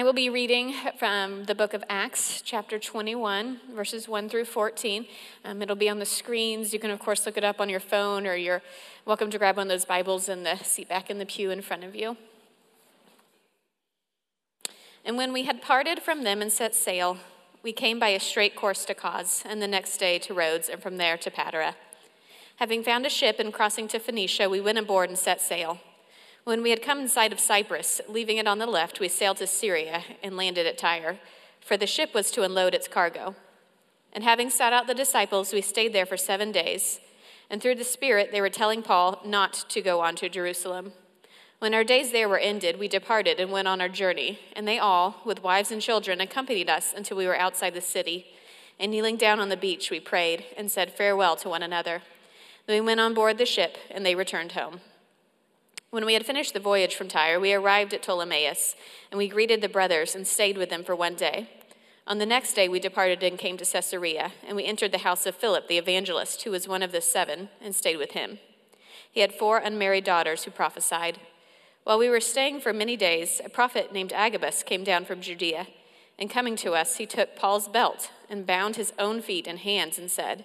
I will be reading from the book of Acts, chapter 21, verses 1 through 14. Um, it'll be on the screens. You can, of course, look it up on your phone, or you're welcome to grab one of those Bibles in the seat back in the pew in front of you. And when we had parted from them and set sail, we came by a straight course to Cos, and the next day to Rhodes, and from there to Patara. Having found a ship and crossing to Phoenicia, we went aboard and set sail. When we had come in sight of Cyprus, leaving it on the left, we sailed to Syria and landed at Tyre, for the ship was to unload its cargo. And having sought out the disciples, we stayed there for seven days. And through the Spirit, they were telling Paul not to go on to Jerusalem. When our days there were ended, we departed and went on our journey, and they all, with wives and children, accompanied us until we were outside the city. And kneeling down on the beach, we prayed and said farewell to one another. Then we went on board the ship, and they returned home. When we had finished the voyage from Tyre, we arrived at Ptolemais, and we greeted the brothers and stayed with them for one day. On the next day, we departed and came to Caesarea, and we entered the house of Philip the evangelist, who was one of the seven, and stayed with him. He had four unmarried daughters who prophesied. While we were staying for many days, a prophet named Agabus came down from Judea, and coming to us, he took Paul's belt and bound his own feet and hands and said,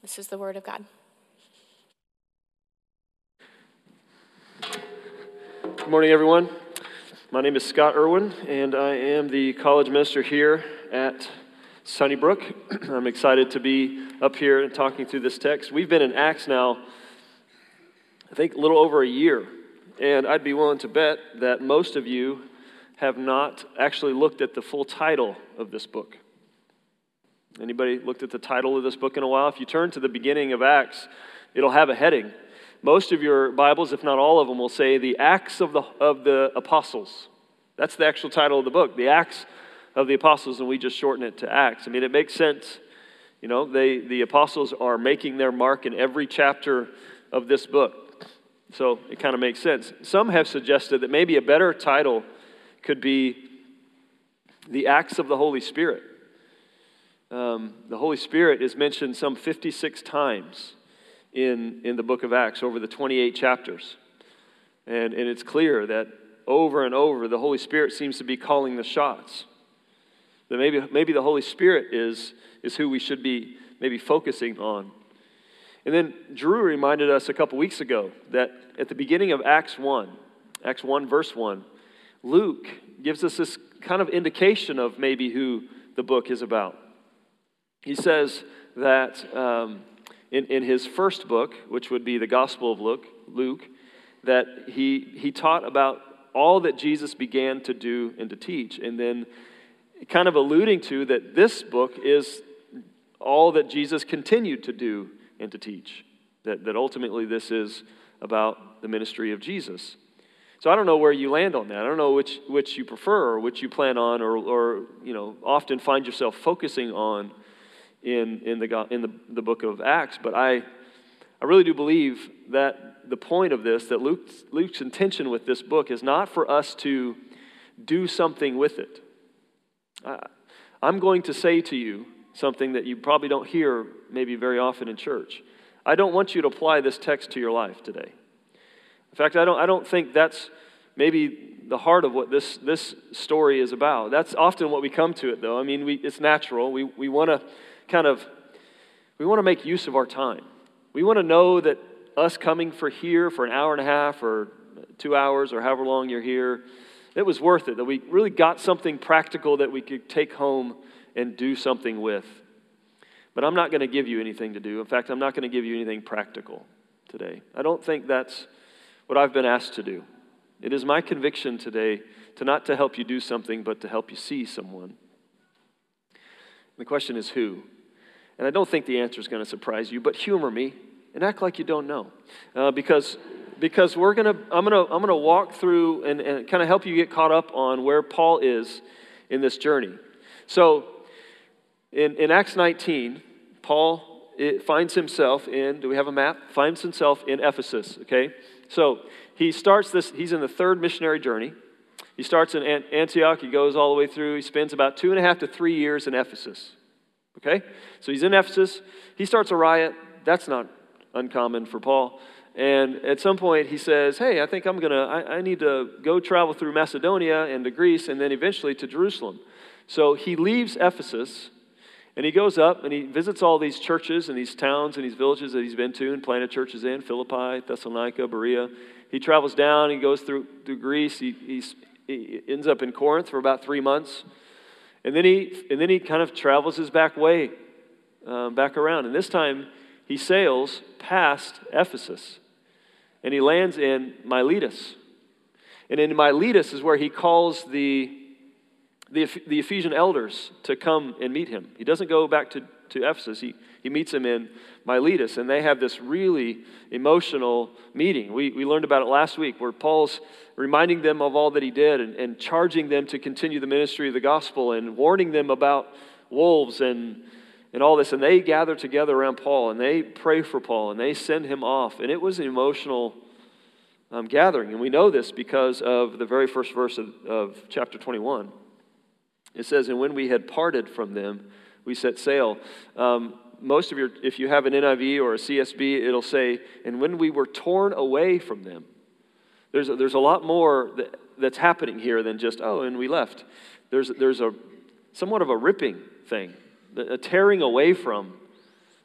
This is the word of God. Good morning, everyone. My name is Scott Irwin, and I am the college minister here at Sunnybrook. I'm excited to be up here and talking through this text. We've been in Acts now, I think, a little over a year, and I'd be willing to bet that most of you have not actually looked at the full title of this book. Anybody looked at the title of this book in a while? If you turn to the beginning of Acts, it'll have a heading. Most of your Bibles, if not all of them, will say the Acts of the, of the Apostles. That's the actual title of the book, the Acts of the Apostles, and we just shorten it to Acts. I mean, it makes sense. You know, they, the apostles are making their mark in every chapter of this book. So it kind of makes sense. Some have suggested that maybe a better title could be The Acts of the Holy Spirit um, the Holy Spirit is mentioned some 56 times in, in the book of Acts over the 28 chapters. And, and it's clear that over and over, the Holy Spirit seems to be calling the shots. That maybe, maybe the Holy Spirit is, is who we should be maybe focusing on. And then Drew reminded us a couple weeks ago that at the beginning of Acts 1, Acts 1, verse 1, Luke gives us this kind of indication of maybe who the book is about. He says that um, in, in his first book, which would be the Gospel of Luke, Luke, that he, he taught about all that Jesus began to do and to teach. And then kind of alluding to that this book is all that Jesus continued to do and to teach. That, that ultimately this is about the ministry of Jesus. So I don't know where you land on that. I don't know which, which you prefer or which you plan on or, or you know, often find yourself focusing on in, in, the, in the, the book of Acts, but I, I really do believe that the point of this, that Luke's, Luke's intention with this book is not for us to do something with it. I, I'm going to say to you something that you probably don't hear maybe very often in church. I don't want you to apply this text to your life today. In fact, I don't, I don't think that's maybe the heart of what this, this story is about. That's often what we come to it, though. I mean, we, it's natural. We, we want to kind of, we want to make use of our time. We want to know that us coming for here for an hour and a half or two hours or however long you're here, it was worth it, that we really got something practical that we could take home and do something with. But I'm not going to give you anything to do. In fact, I'm not going to give you anything practical today. I don't think that's what I've been asked to do. It is my conviction today to not to help you do something, but to help you see someone. The question is who? And I don't think the answer is going to surprise you, but humor me and act like you don't know. Uh, because, because we're gonna, I'm going to I'm gonna walk through and, and kind of help you get caught up on where Paul is in this journey. So in, in Acts 19, Paul finds himself in, do we have a map? Finds himself in Ephesus, okay? So he starts this, he's in the third missionary journey. He starts in Antioch, he goes all the way through, he spends about two and a half to three years in Ephesus, okay? So he's in Ephesus, he starts a riot. That's not uncommon for Paul. And at some point, he says, Hey, I think I'm going to, I need to go travel through Macedonia and to Greece and then eventually to Jerusalem. So he leaves Ephesus and he goes up and he visits all these churches and these towns and these villages that he's been to and planted churches in Philippi, Thessalonica, Berea. He travels down, he goes through, through Greece, he, he ends up in Corinth for about three months. And then he, and then he kind of travels his back way, um, back around. And this time he sails past Ephesus and he lands in Miletus. And in Miletus is where he calls the, the, the Ephesian elders to come and meet him. He doesn't go back to, to Ephesus, he, he meets them in Miletus, and they have this really emotional meeting. We, we learned about it last week where Paul's reminding them of all that he did and, and charging them to continue the ministry of the gospel and warning them about wolves and and all this. And they gather together around Paul and they pray for Paul and they send him off. And it was an emotional um, gathering. And we know this because of the very first verse of, of chapter 21. It says, And when we had parted from them, we set sail. Um, most of your, if you have an NIV or a CSB, it'll say, And when we were torn away from them. There's a, there's a lot more that, that's happening here than just, oh, and we left. There's, there's a somewhat of a ripping thing a tearing away from.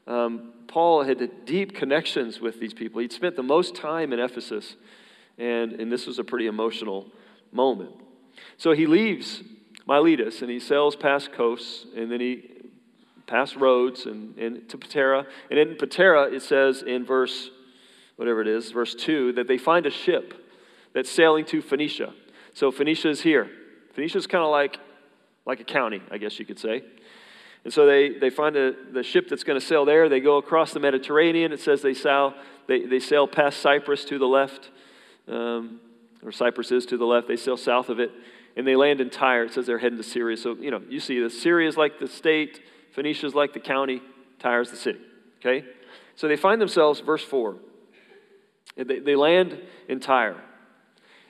Um, Paul had deep connections with these people. He'd spent the most time in Ephesus, and, and this was a pretty emotional moment. So he leaves Miletus and he sails past Kos, and then he past Rhodes and, and to Patara. And in Patara, it says in verse, whatever it is, verse 2, that they find a ship that's sailing to Phoenicia. So Phoenicia is here. Phoenicia is kind of like, like a county, I guess you could say. And so they, they find a, the ship that's going to sail there. They go across the Mediterranean. It says they sail, they, they sail past Cyprus to the left, um, or Cyprus is to the left. They sail south of it, and they land in Tyre. It says they're heading to Syria. So, you know, you see this. Syria is like the state, Phoenicia is like the county, Tyre is the city. Okay? So they find themselves, verse 4, they, they land in Tyre.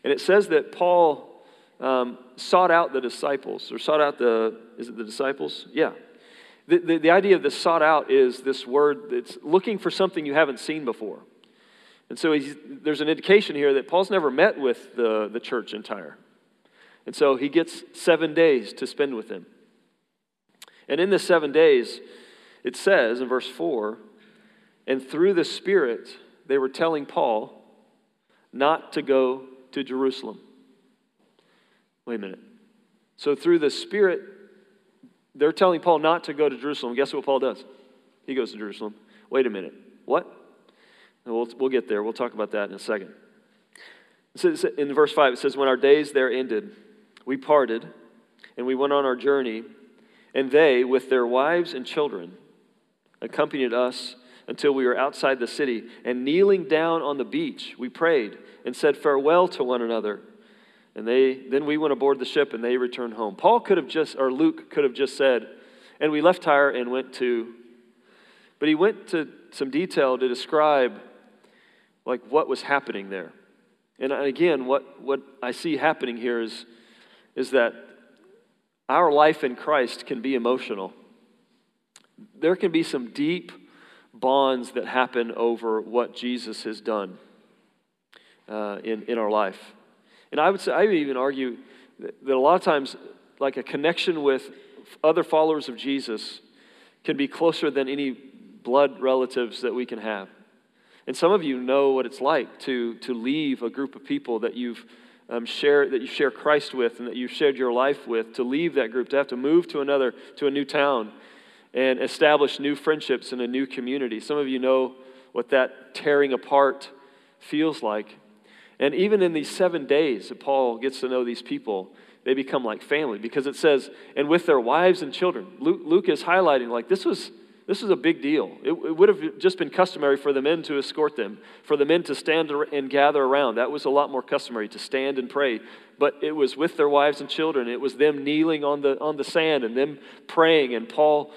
And it says that Paul um, sought out the disciples, or sought out the, is it the disciples? Yeah, the, the, the idea of this sought out is this word that's looking for something you haven't seen before. And so there's an indication here that Paul's never met with the, the church in Tyre. And so he gets seven days to spend with them. And in the seven days, it says in verse 4 and through the Spirit, they were telling Paul not to go to Jerusalem. Wait a minute. So through the Spirit, they're telling Paul not to go to Jerusalem. Guess what Paul does? He goes to Jerusalem. Wait a minute. What? We'll, we'll get there. We'll talk about that in a second. Says, in verse 5, it says, When our days there ended, we parted and we went on our journey, and they, with their wives and children, accompanied us until we were outside the city. And kneeling down on the beach, we prayed and said farewell to one another. And they then we went aboard the ship and they returned home. Paul could have just or Luke could have just said, and we left Tyre and went to but he went to some detail to describe like what was happening there. And again, what, what I see happening here is, is that our life in Christ can be emotional. There can be some deep bonds that happen over what Jesus has done uh, in, in our life. And I would say, I would even argue that, a lot of times, like a connection with other followers of Jesus can be closer than any blood relatives that we can have. And some of you know what it's like to, to leave a group of people that you've um, share, that you share Christ with and that you've shared your life with, to leave that group, to have to move to another, to a new town and establish new friendships in a new community. Some of you know what that tearing apart feels like. And even in these seven days that Paul gets to know these people, they become like family because it says, and with their wives and children. Luke, Luke is highlighting like this was, this is a big deal. It, it, would have just been customary for the men to escort them, for the men to stand and gather around. That was a lot more customary to stand and pray. But it was with their wives and children. It was them kneeling on the, on the sand and them praying. And Paul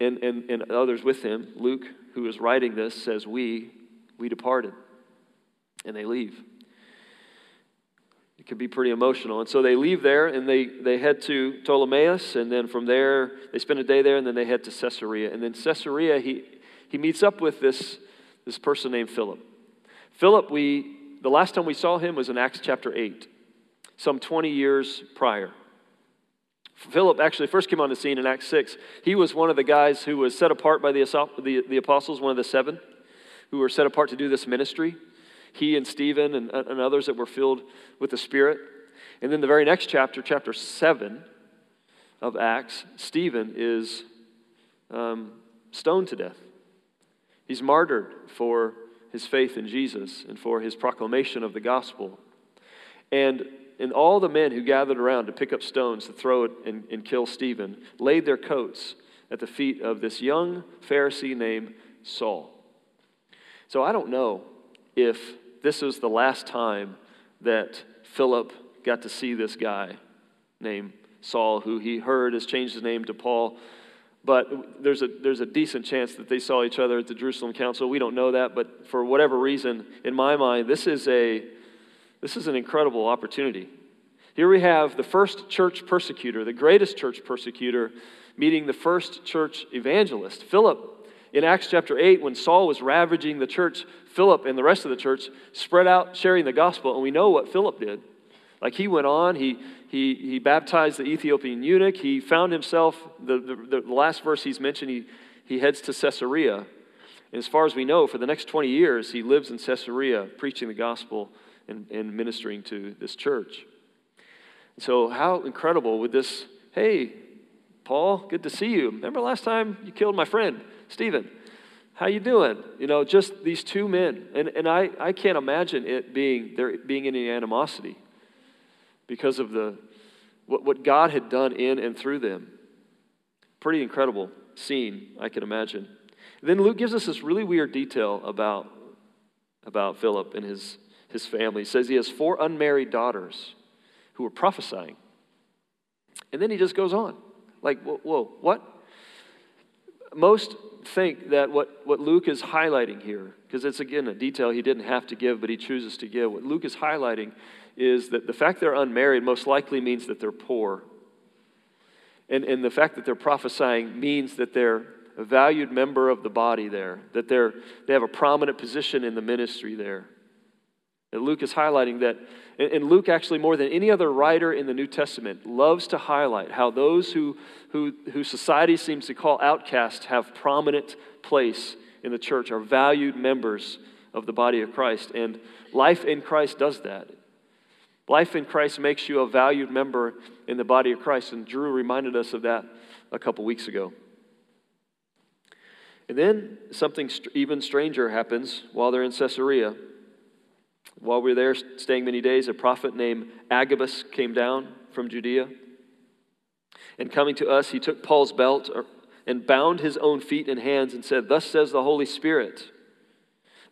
and, and, and others with him, Luke, who is writing this, says, We, we departed. And they leave can be pretty emotional. And so they leave there and they, they head to Ptolemais, and then from there, they spend a day there, and then they head to Caesarea. And then Caesarea, he, he meets up with this, this person named Philip. Philip, we, the last time we saw him was in Acts chapter 8, some 20 years prior. Philip actually first came on the scene in Acts 6. He was one of the guys who was set apart by the, the, the apostles, one of the seven, who were set apart to do this ministry he and Stephen and, and others that were filled with the Spirit. And then the very next chapter, chapter 7 of Acts, Stephen is um, stoned to death. He's martyred for his faith in Jesus and for his proclamation of the gospel. And, and all the men who gathered around to pick up stones to throw it and, and kill Stephen laid their coats at the feet of this young Pharisee named Saul. So I don't know if this was the last time that Philip got to see this guy named Saul, who he heard has changed his name to Paul. But there's a, there's a decent chance that they saw each other at the Jerusalem Council. We don't know that, but for whatever reason, in my mind, this is, a, this is an incredible opportunity. Here we have the first church persecutor, the greatest church persecutor, meeting the first church evangelist. Philip in Acts chapter 8, when Saul was ravaging the church, Philip and the rest of the church spread out sharing the gospel. And we know what Philip did. Like he went on, he, he, he baptized the Ethiopian eunuch. He found himself, the, the, the last verse he's mentioned, he, he heads to Caesarea. And as far as we know, for the next 20 years, he lives in Caesarea preaching the gospel and, and ministering to this church. So, how incredible would this, hey, Paul, good to see you. Remember last time you killed my friend? Stephen, how you doing? You know, just these two men. And, and I, I can't imagine it being there being any animosity because of the what, what God had done in and through them. Pretty incredible scene, I can imagine. then Luke gives us this really weird detail about, about Philip and his, his family. He says he has four unmarried daughters who are prophesying. And then he just goes on. Like, whoa, whoa what? Most think that what, what Luke is highlighting here, because it's again a detail he didn't have to give, but he chooses to give, what Luke is highlighting is that the fact they're unmarried most likely means that they're poor. And, and the fact that they're prophesying means that they're a valued member of the body there, that they're, they have a prominent position in the ministry there. And Luke is highlighting that, and Luke, actually, more than any other writer in the New Testament, loves to highlight how those who, who, who society seems to call outcasts have prominent place in the church, are valued members of the body of Christ. And life in Christ does that. Life in Christ makes you a valued member in the body of Christ. And Drew reminded us of that a couple weeks ago. And then something even stranger happens while they're in Caesarea. While we were there staying many days, a prophet named Agabus came down from Judea. And coming to us, he took Paul's belt and bound his own feet and hands and said, Thus says the Holy Spirit.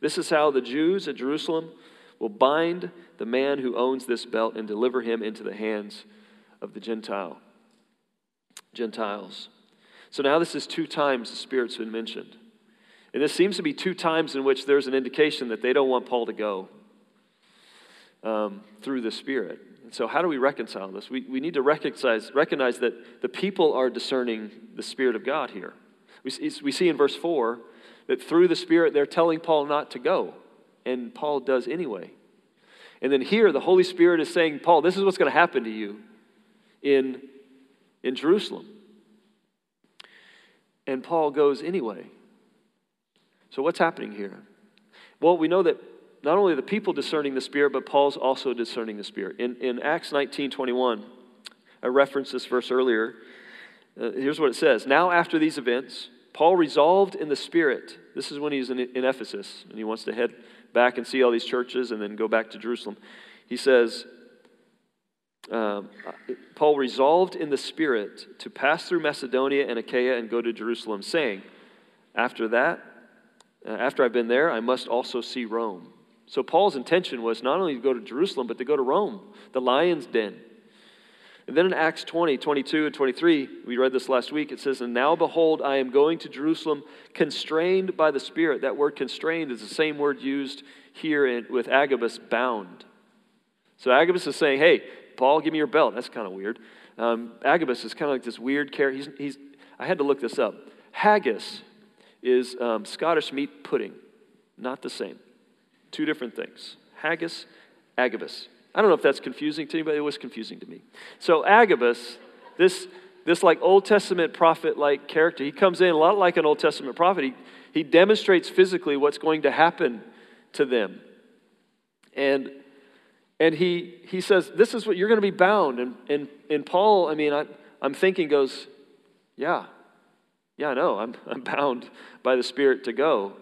This is how the Jews at Jerusalem will bind the man who owns this belt and deliver him into the hands of the Gentile. Gentiles. So now this is two times the Spirit's been mentioned. And this seems to be two times in which there's an indication that they don't want Paul to go um, through the Spirit. And so, how do we reconcile this? We, we need to recognize, recognize that the people are discerning the Spirit of God here. We, we see in verse 4 that through the Spirit they're telling Paul not to go, and Paul does anyway. And then here, the Holy Spirit is saying, Paul, this is what's going to happen to you in, in Jerusalem. And Paul goes anyway. So, what's happening here? Well, we know that not only the people discerning the Spirit, but Paul's also discerning the Spirit. In, in Acts 19 21, I referenced this verse earlier. Uh, here's what it says Now, after these events, Paul resolved in the Spirit. This is when he's in, in Ephesus and he wants to head back and see all these churches and then go back to Jerusalem. He says, um, Paul resolved in the Spirit to pass through Macedonia and Achaia and go to Jerusalem, saying, after that, uh, after I've been there, I must also see Rome. So Paul's intention was not only to go to Jerusalem, but to go to Rome, the lion's den. And then in Acts 20, 22, and 23, we read this last week, it says, And now behold, I am going to Jerusalem, constrained by the Spirit. That word constrained is the same word used here in, with Agabus, bound. So Agabus is saying, Hey, Paul, give me your belt. That's kind of weird. Um, Agabus is kind of like this weird character. He's, he's, I had to look this up. Haggis is um, Scottish meat pudding, not the same. Two different things. Haggis, Agabus. I don't know if that's confusing to anybody. It was confusing to me. So Agabus, this this like Old Testament prophet like character, he comes in a lot like an Old Testament prophet. He, he demonstrates physically what's going to happen to them. And and he he says, This is what you're going to be bound. And and, and Paul, I mean, I, I'm thinking goes, Yeah, yeah, I know. I'm, I'm bound by the Spirit to go.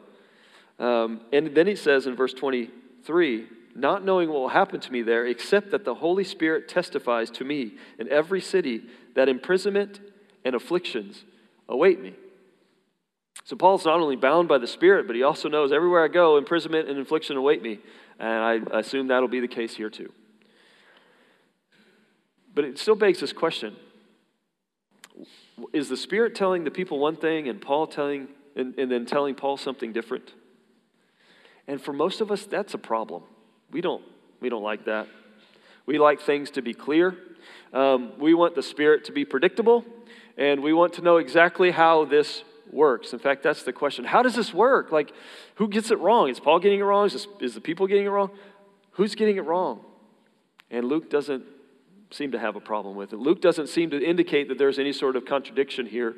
Um, and then he says in verse 23 not knowing what will happen to me there, except that the Holy Spirit testifies to me in every city that imprisonment and afflictions await me. So Paul's not only bound by the Spirit, but he also knows everywhere I go, imprisonment and affliction await me. And I assume that'll be the case here too. But it still begs this question Is the Spirit telling the people one thing and Paul telling, and, and then telling Paul something different? And for most of us, that's a problem. We don't, we don't like that. We like things to be clear. Um, we want the Spirit to be predictable, and we want to know exactly how this works. In fact, that's the question. How does this work? Like, who gets it wrong? Is Paul getting it wrong? Is, this, is the people getting it wrong? Who's getting it wrong? And Luke doesn't seem to have a problem with it. Luke doesn't seem to indicate that there's any sort of contradiction here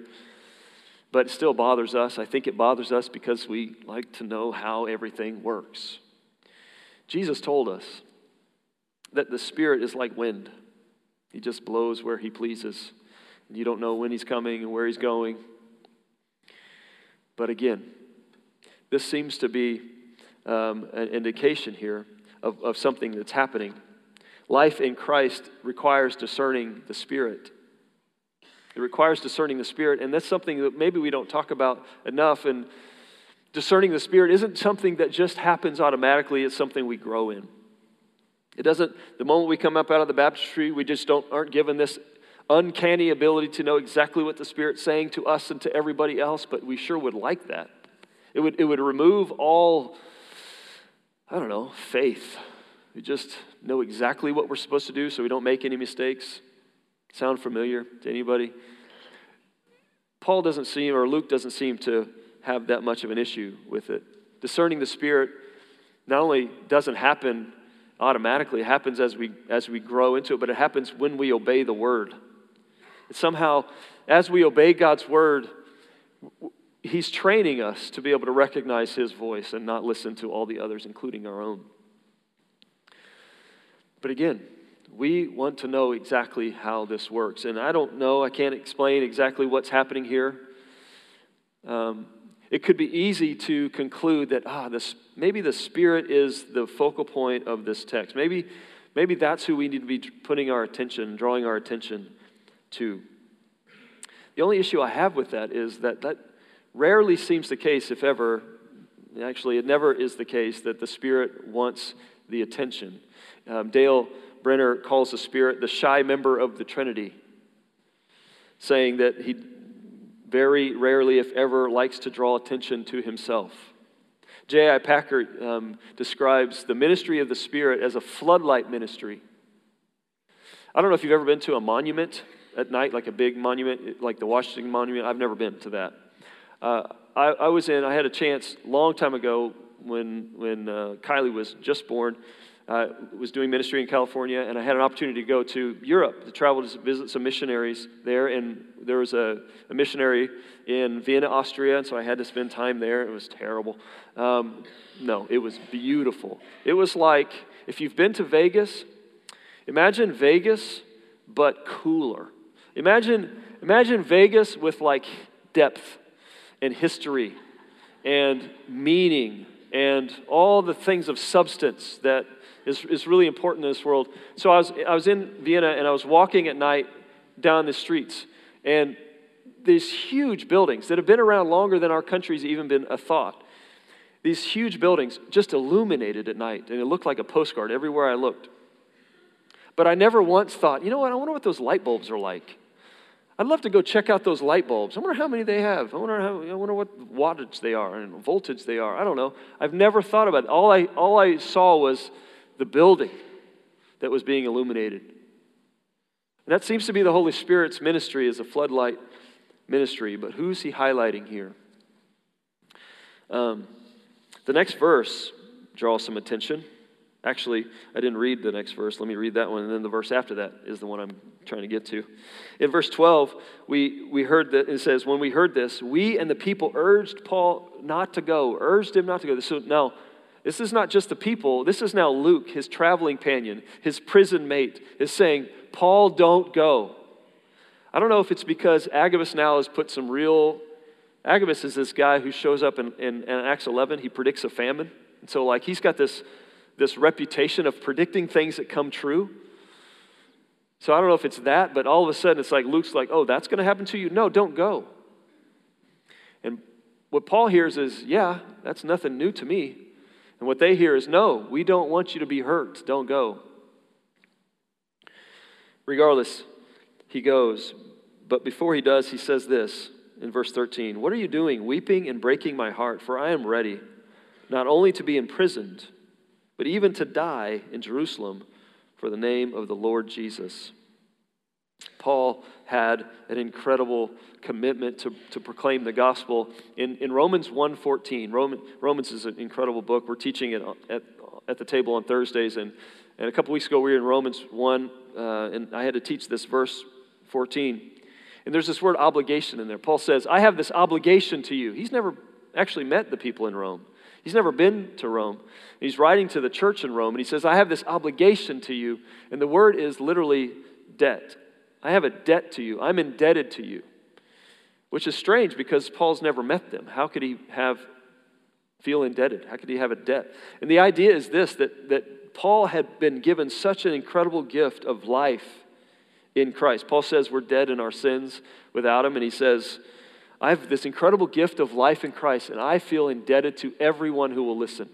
but it still bothers us. I think it bothers us because we like to know how everything works. Jesus told us that the Spirit is like wind, He just blows where He pleases. You don't know when He's coming and where He's going. But again, this seems to be um, an indication here of, of something that's happening. Life in Christ requires discerning the Spirit. It requires discerning the Spirit, and that's something that maybe we don't talk about enough. And discerning the Spirit isn't something that just happens automatically, it's something we grow in. It doesn't, the moment we come up out of the baptistry, we just don't, aren't given this uncanny ability to know exactly what the Spirit's saying to us and to everybody else, but we sure would like that. It would, it would remove all, I don't know, faith. We just know exactly what we're supposed to do so we don't make any mistakes. Sound familiar to anybody? Paul doesn't seem, or Luke doesn't seem to have that much of an issue with it. Discerning the Spirit not only doesn't happen automatically, it happens as we, as we grow into it, but it happens when we obey the Word. It somehow, as we obey God's Word, He's training us to be able to recognize His voice and not listen to all the others, including our own. But again, we want to know exactly how this works. And I don't know, I can't explain exactly what's happening here. Um, it could be easy to conclude that, ah, this, maybe the Spirit is the focal point of this text. Maybe, maybe that's who we need to be putting our attention, drawing our attention to. The only issue I have with that is that that rarely seems the case, if ever. Actually, it never is the case that the Spirit wants the attention. Um, Dale Bruner calls the Spirit the shy member of the Trinity, saying that he very rarely, if ever, likes to draw attention to himself. J.I. Packer um, describes the ministry of the Spirit as a floodlight ministry. I don't know if you've ever been to a monument at night, like a big monument, like the Washington Monument. I've never been to that. Uh, I, I, was in, I had a chance long time ago when, when uh, Kylie was just born uh, was doing ministry in California, and I had an opportunity to go to Europe to travel to visit some missionaries there. And there was a, a missionary in Vienna, Austria, and so I had to spend time there. It was terrible. Um, no, it was beautiful. It was like if you've been to Vegas, imagine Vegas, but cooler. Imagine, imagine Vegas with like depth and history and meaning and all the things of substance that is, is really important in this world. So I was, I was in Vienna and I was walking at night down the streets. And these huge buildings that have been around longer than our country's even been a thought. These huge buildings just illuminated at night, and it looked like a postcard everywhere I looked. But I never once thought, you know what, I wonder what those light bulbs are like. I'd love to go check out those light bulbs. I wonder how many they have. I wonder, how, I wonder what wattage they are and voltage they are. I don't know. I've never thought about it. All I, all I saw was the building that was being illuminated. And that seems to be the Holy Spirit's ministry as a floodlight ministry. But who's he highlighting here? Um, the next verse draws some attention. Actually, I didn't read the next verse. Let me read that one. And then the verse after that is the one I'm trying to get to. In verse 12, we, we heard that it says, When we heard this, we and the people urged Paul not to go, urged him not to go. So now, this is not just the people. This is now Luke, his traveling companion, his prison mate, is saying, Paul, don't go. I don't know if it's because Agabus now has put some real. Agabus is this guy who shows up in, in, in Acts 11. He predicts a famine. And so, like, he's got this this reputation of predicting things that come true. So I don't know if it's that, but all of a sudden it's like Luke's like, oh, that's going to happen to you? No, don't go. And what Paul hears is, yeah, that's nothing new to me. And what they hear is, no, we don't want you to be hurt. Don't go. Regardless, he goes. But before he does, he says this in verse 13 What are you doing, weeping and breaking my heart? For I am ready, not only to be imprisoned but even to die in Jerusalem for the name of the Lord Jesus. Paul had an incredible commitment to, to proclaim the gospel. In, in Romans 1.14, Roman, Romans is an incredible book. We're teaching it at, at the table on Thursdays. And, and a couple weeks ago, we were in Romans 1, uh, and I had to teach this verse 14. And there's this word obligation in there. Paul says, I have this obligation to you. He's never actually met the people in Rome. He's never been to Rome. He's writing to the church in Rome, and he says, I have this obligation to you. And the word is literally debt. I have a debt to you. I'm indebted to you. Which is strange because Paul's never met them. How could he have feel indebted? How could he have a debt? And the idea is this that, that Paul had been given such an incredible gift of life in Christ. Paul says we're dead in our sins without him, and he says, I have this incredible gift of life in Christ, and I feel indebted to everyone who will listen,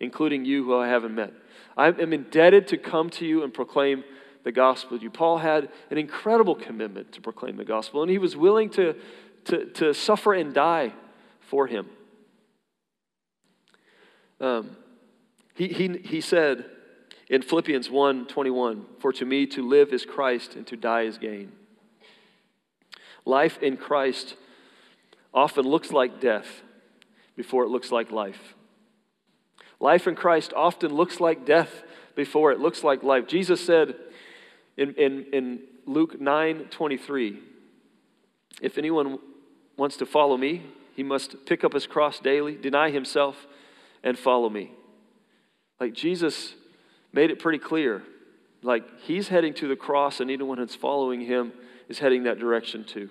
including you who I haven't met. I am indebted to come to you and proclaim the gospel to you. Paul had an incredible commitment to proclaim the gospel, and he was willing to, to, to suffer and die for him. Um, he, he, he said in Philippians 1 21, For to me to live is Christ, and to die is gain. Life in Christ often looks like death before it looks like life. Life in Christ often looks like death before it looks like life. Jesus said in, in, in Luke 9 23, if anyone wants to follow me, he must pick up his cross daily, deny himself, and follow me. Like Jesus made it pretty clear. Like he's heading to the cross, and anyone that's following him is heading that direction too.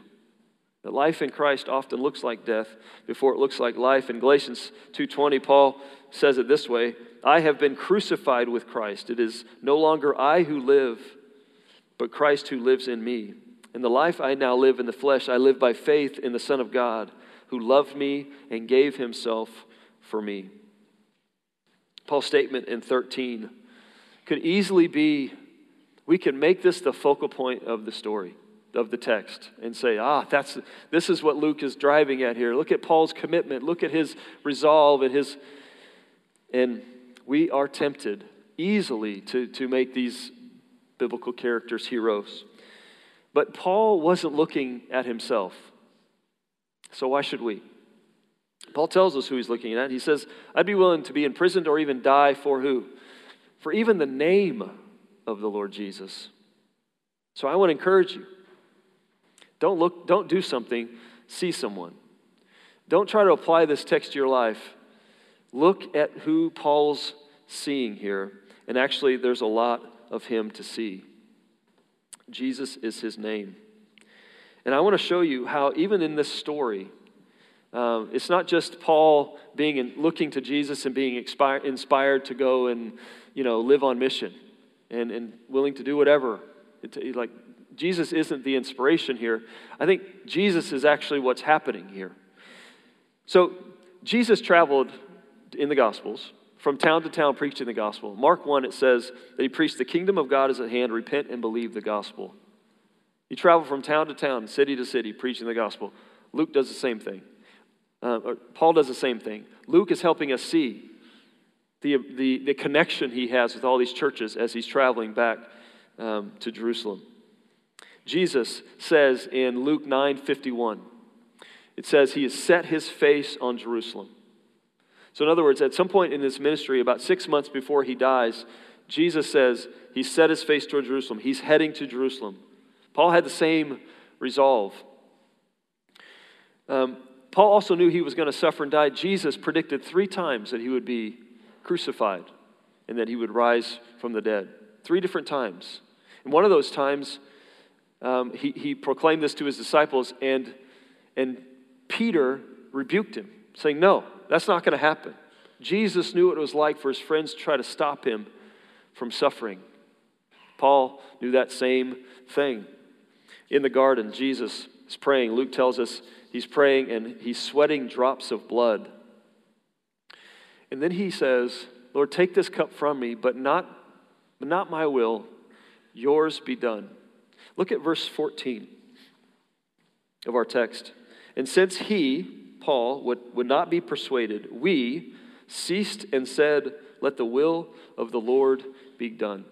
That life in Christ often looks like death before it looks like life. In Galatians 2:20, Paul says it this way: "I have been crucified with Christ. It is no longer I who live, but Christ who lives in me. In the life I now live in the flesh, I live by faith in the Son of God, who loved me and gave himself for me." Paul's statement in 13 could easily be we can make this the focal point of the story of the text and say, ah, that's, this is what Luke is driving at here. Look at Paul's commitment. Look at his resolve and his. And we are tempted easily to, to make these biblical characters heroes. But Paul wasn't looking at himself. So why should we? Paul tells us who he's looking at. He says, I'd be willing to be imprisoned or even die for who? For even the name of the Lord Jesus. So I want to encourage you don't look, don't do something, see someone. Don't try to apply this text to your life. Look at who Paul's seeing here. And actually, there's a lot of him to see. Jesus is his name. And I want to show you how, even in this story, um, it's not just Paul being in, looking to Jesus and being inspired, to go and you know live on mission and, and willing to do whatever, to, like Jesus isn't the inspiration here. I think Jesus is actually what's happening here. So, Jesus traveled in the Gospels from town to town preaching the gospel. Mark 1, it says that he preached the kingdom of God is at hand, repent and believe the gospel. He traveled from town to town, city to city, preaching the gospel. Luke does the same thing. Uh, Paul does the same thing. Luke is helping us see the, the, the connection he has with all these churches as he's traveling back um, to Jerusalem. Jesus says in Luke 9 51, it says he has set his face on Jerusalem. So, in other words, at some point in his ministry, about six months before he dies, Jesus says he set his face toward Jerusalem. He's heading to Jerusalem. Paul had the same resolve. Um, Paul also knew he was going to suffer and die. Jesus predicted three times that he would be crucified and that he would rise from the dead. Three different times. And one of those times, um, he, he proclaimed this to his disciples, and, and Peter rebuked him, saying, No, that's not going to happen. Jesus knew what it was like for his friends to try to stop him from suffering. Paul knew that same thing. In the garden, Jesus is praying. Luke tells us he's praying and he's sweating drops of blood. And then he says, Lord, take this cup from me, but not, but not my will, yours be done. Look at verse 14 of our text. And since he, Paul, would, would not be persuaded, we ceased and said, Let the will of the Lord be done.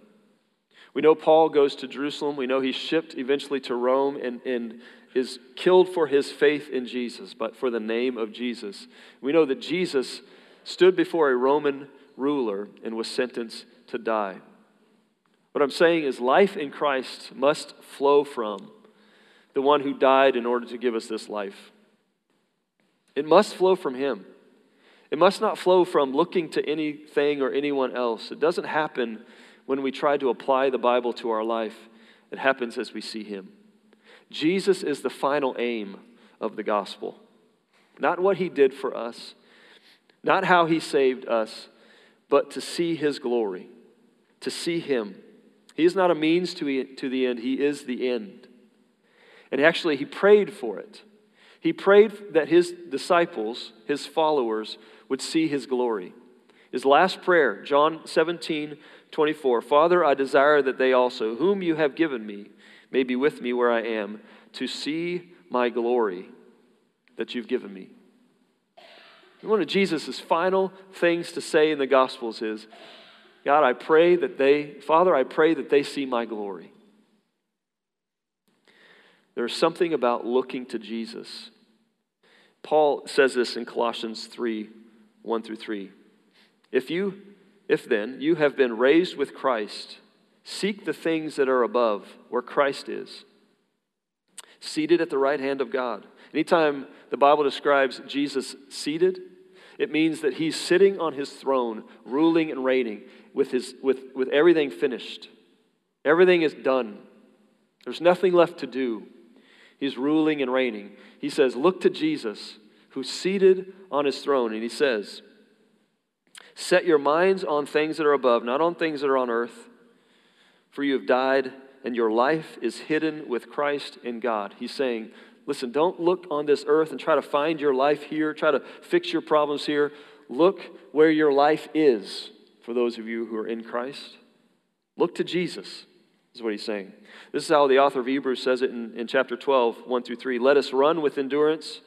We know Paul goes to Jerusalem. We know he's shipped eventually to Rome and, and is killed for his faith in Jesus, but for the name of Jesus. We know that Jesus stood before a Roman ruler and was sentenced to die. What I'm saying is, life in Christ must flow from the one who died in order to give us this life. It must flow from Him. It must not flow from looking to anything or anyone else. It doesn't happen when we try to apply the Bible to our life, it happens as we see Him. Jesus is the final aim of the gospel, not what He did for us, not how He saved us, but to see His glory, to see Him. He is not a means to, to the end, He is the end. And actually, He prayed for it. He prayed that his disciples, his followers, would see his glory. His last prayer, John 17, 24 Father, I desire that they also, whom you have given me, may be with me where I am, to see my glory that you've given me. one of Jesus' final things to say in the Gospels is God, I pray that they, Father, I pray that they see my glory. There's something about looking to Jesus Paul says this in Colossians 3 1 through 3. If you, if then, you have been raised with Christ, seek the things that are above, where Christ is, seated at the right hand of God. Anytime the Bible describes Jesus seated, it means that he's sitting on his throne, ruling and reigning, with, his, with, with everything finished. Everything is done. There's nothing left to do. He's ruling and reigning. He says, Look to Jesus, who's seated on his throne. And he says, Set your minds on things that are above, not on things that are on earth. For you have died, and your life is hidden with Christ in God. He's saying, Listen, don't look on this earth and try to find your life here, try to fix your problems here. Look where your life is for those of you who are in Christ. Look to Jesus is what he's saying. This is how the author of Hebrews says it in, in chapter 12, 1 through 3. Let us run with endurance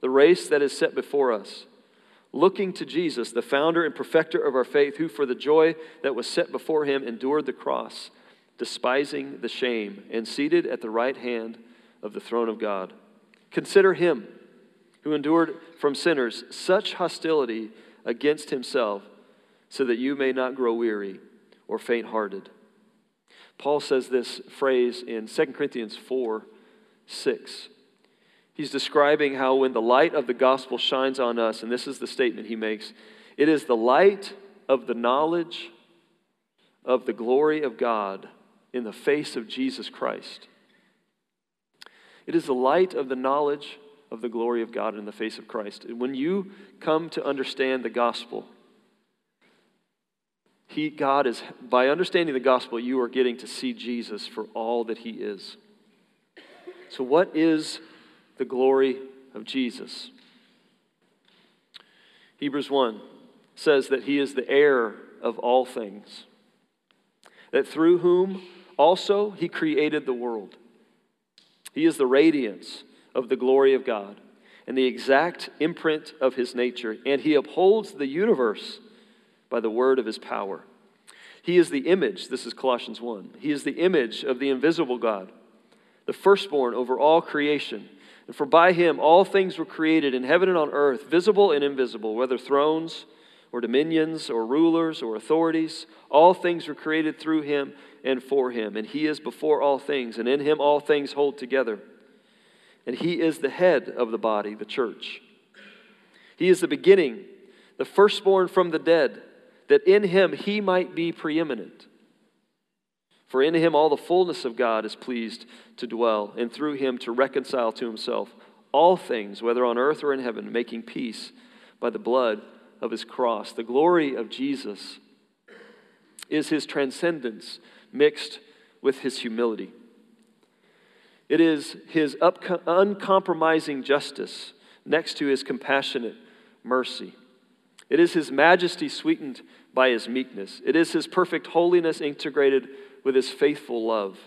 the race that is set before us, looking to Jesus, the founder and perfecter of our faith, who for the joy that was set before him endured the cross, despising the shame, and seated at the right hand of the throne of God. Consider him who endured from sinners such hostility against himself, so that you may not grow weary or faint hearted. Paul says this phrase in 2 Corinthians 4 6. He's describing how when the light of the gospel shines on us, and this is the statement he makes it is the light of the knowledge of the glory of God in the face of Jesus Christ. It is the light of the knowledge of the glory of God in the face of Christ. When you come to understand the gospel, he, God is, by understanding the gospel, you are getting to see Jesus for all that he is. So, what is the glory of Jesus? Hebrews 1 says that he is the heir of all things, that through whom also he created the world. He is the radiance of the glory of God and the exact imprint of his nature, and he upholds the universe by the word of his power. He is the image, this is Colossians 1. He is the image of the invisible God, the firstborn over all creation. And for by him all things were created in heaven and on earth, visible and invisible, whether thrones or dominions or rulers or authorities. All things were created through him and for him. And he is before all things, and in him all things hold together. And he is the head of the body, the church. He is the beginning, the firstborn from the dead that in him he might be preeminent. For in him all the fullness of God is pleased to dwell, and through him to reconcile to himself all things, whether on earth or in heaven, making peace by the blood of his cross. The glory of Jesus is his transcendence mixed with his humility. It is his uncompromising justice next to his compassionate mercy. It is his majesty sweetened by his meekness. It is his perfect holiness integrated with his faithful love.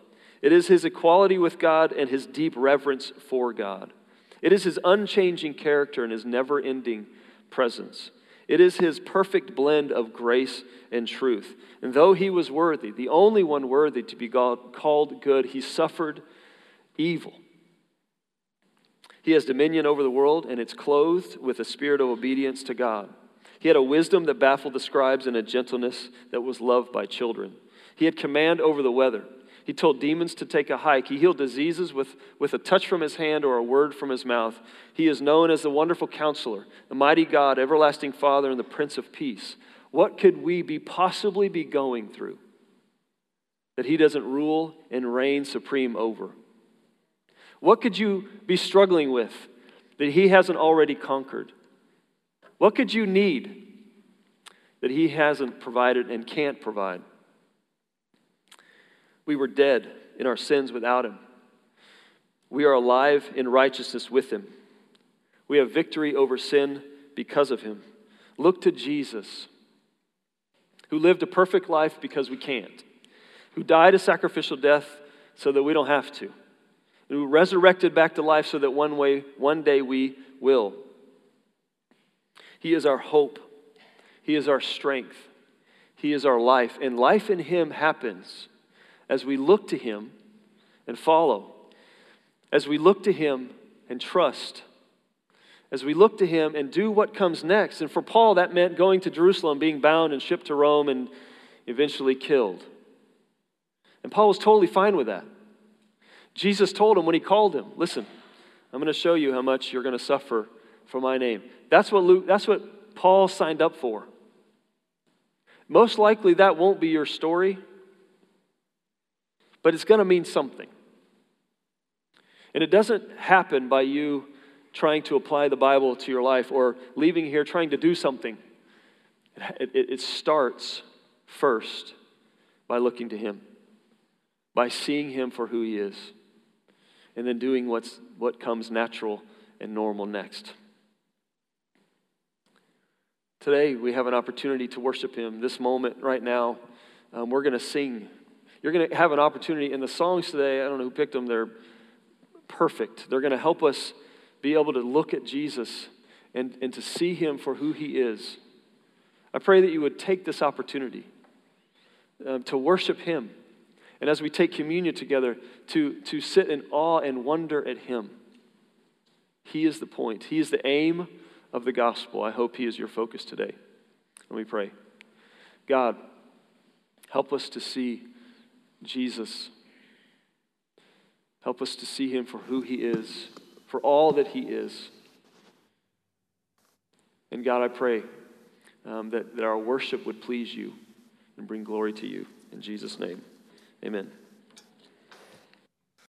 It is his equality with God and his deep reverence for God. It is his unchanging character and his never ending presence. It is his perfect blend of grace and truth. And though he was worthy, the only one worthy to be called good, he suffered evil. He has dominion over the world, and it's clothed with a spirit of obedience to God. He had a wisdom that baffled the scribes and a gentleness that was loved by children. He had command over the weather. He told demons to take a hike. He healed diseases with, with a touch from his hand or a word from his mouth. He is known as the wonderful counselor, the mighty God, everlasting Father, and the Prince of Peace. What could we be possibly be going through that he doesn't rule and reign supreme over? What could you be struggling with that he hasn't already conquered? What could you need that He hasn't provided and can't provide? We were dead in our sins without Him. We are alive in righteousness with Him. We have victory over sin because of Him. Look to Jesus, who lived a perfect life because we can't, who died a sacrificial death so that we don't have to, who resurrected back to life so that one, way, one day we will. He is our hope. He is our strength. He is our life. And life in Him happens as we look to Him and follow, as we look to Him and trust, as we look to Him and do what comes next. And for Paul, that meant going to Jerusalem, being bound and shipped to Rome, and eventually killed. And Paul was totally fine with that. Jesus told him when he called him, Listen, I'm going to show you how much you're going to suffer for my name. That's what Luke, that's what Paul signed up for. Most likely that won't be your story, but it's going to mean something. And it doesn't happen by you trying to apply the Bible to your life or leaving here trying to do something. It, it, it starts first by looking to Him, by seeing Him for who He is, and then doing what's, what comes natural and normal next. Today, we have an opportunity to worship Him. This moment, right now, um, we're going to sing. You're going to have an opportunity. in the songs today, I don't know who picked them, they're perfect. They're going to help us be able to look at Jesus and, and to see Him for who He is. I pray that you would take this opportunity um, to worship Him. And as we take communion together, to, to sit in awe and wonder at Him. He is the point, He is the aim of the gospel. I hope He is your focus today. Let me pray. God, help us to see Jesus. Help us to see Him for who He is, for all that He is. And God, I pray um, that, that our worship would please you and bring glory to you. In Jesus' name, amen.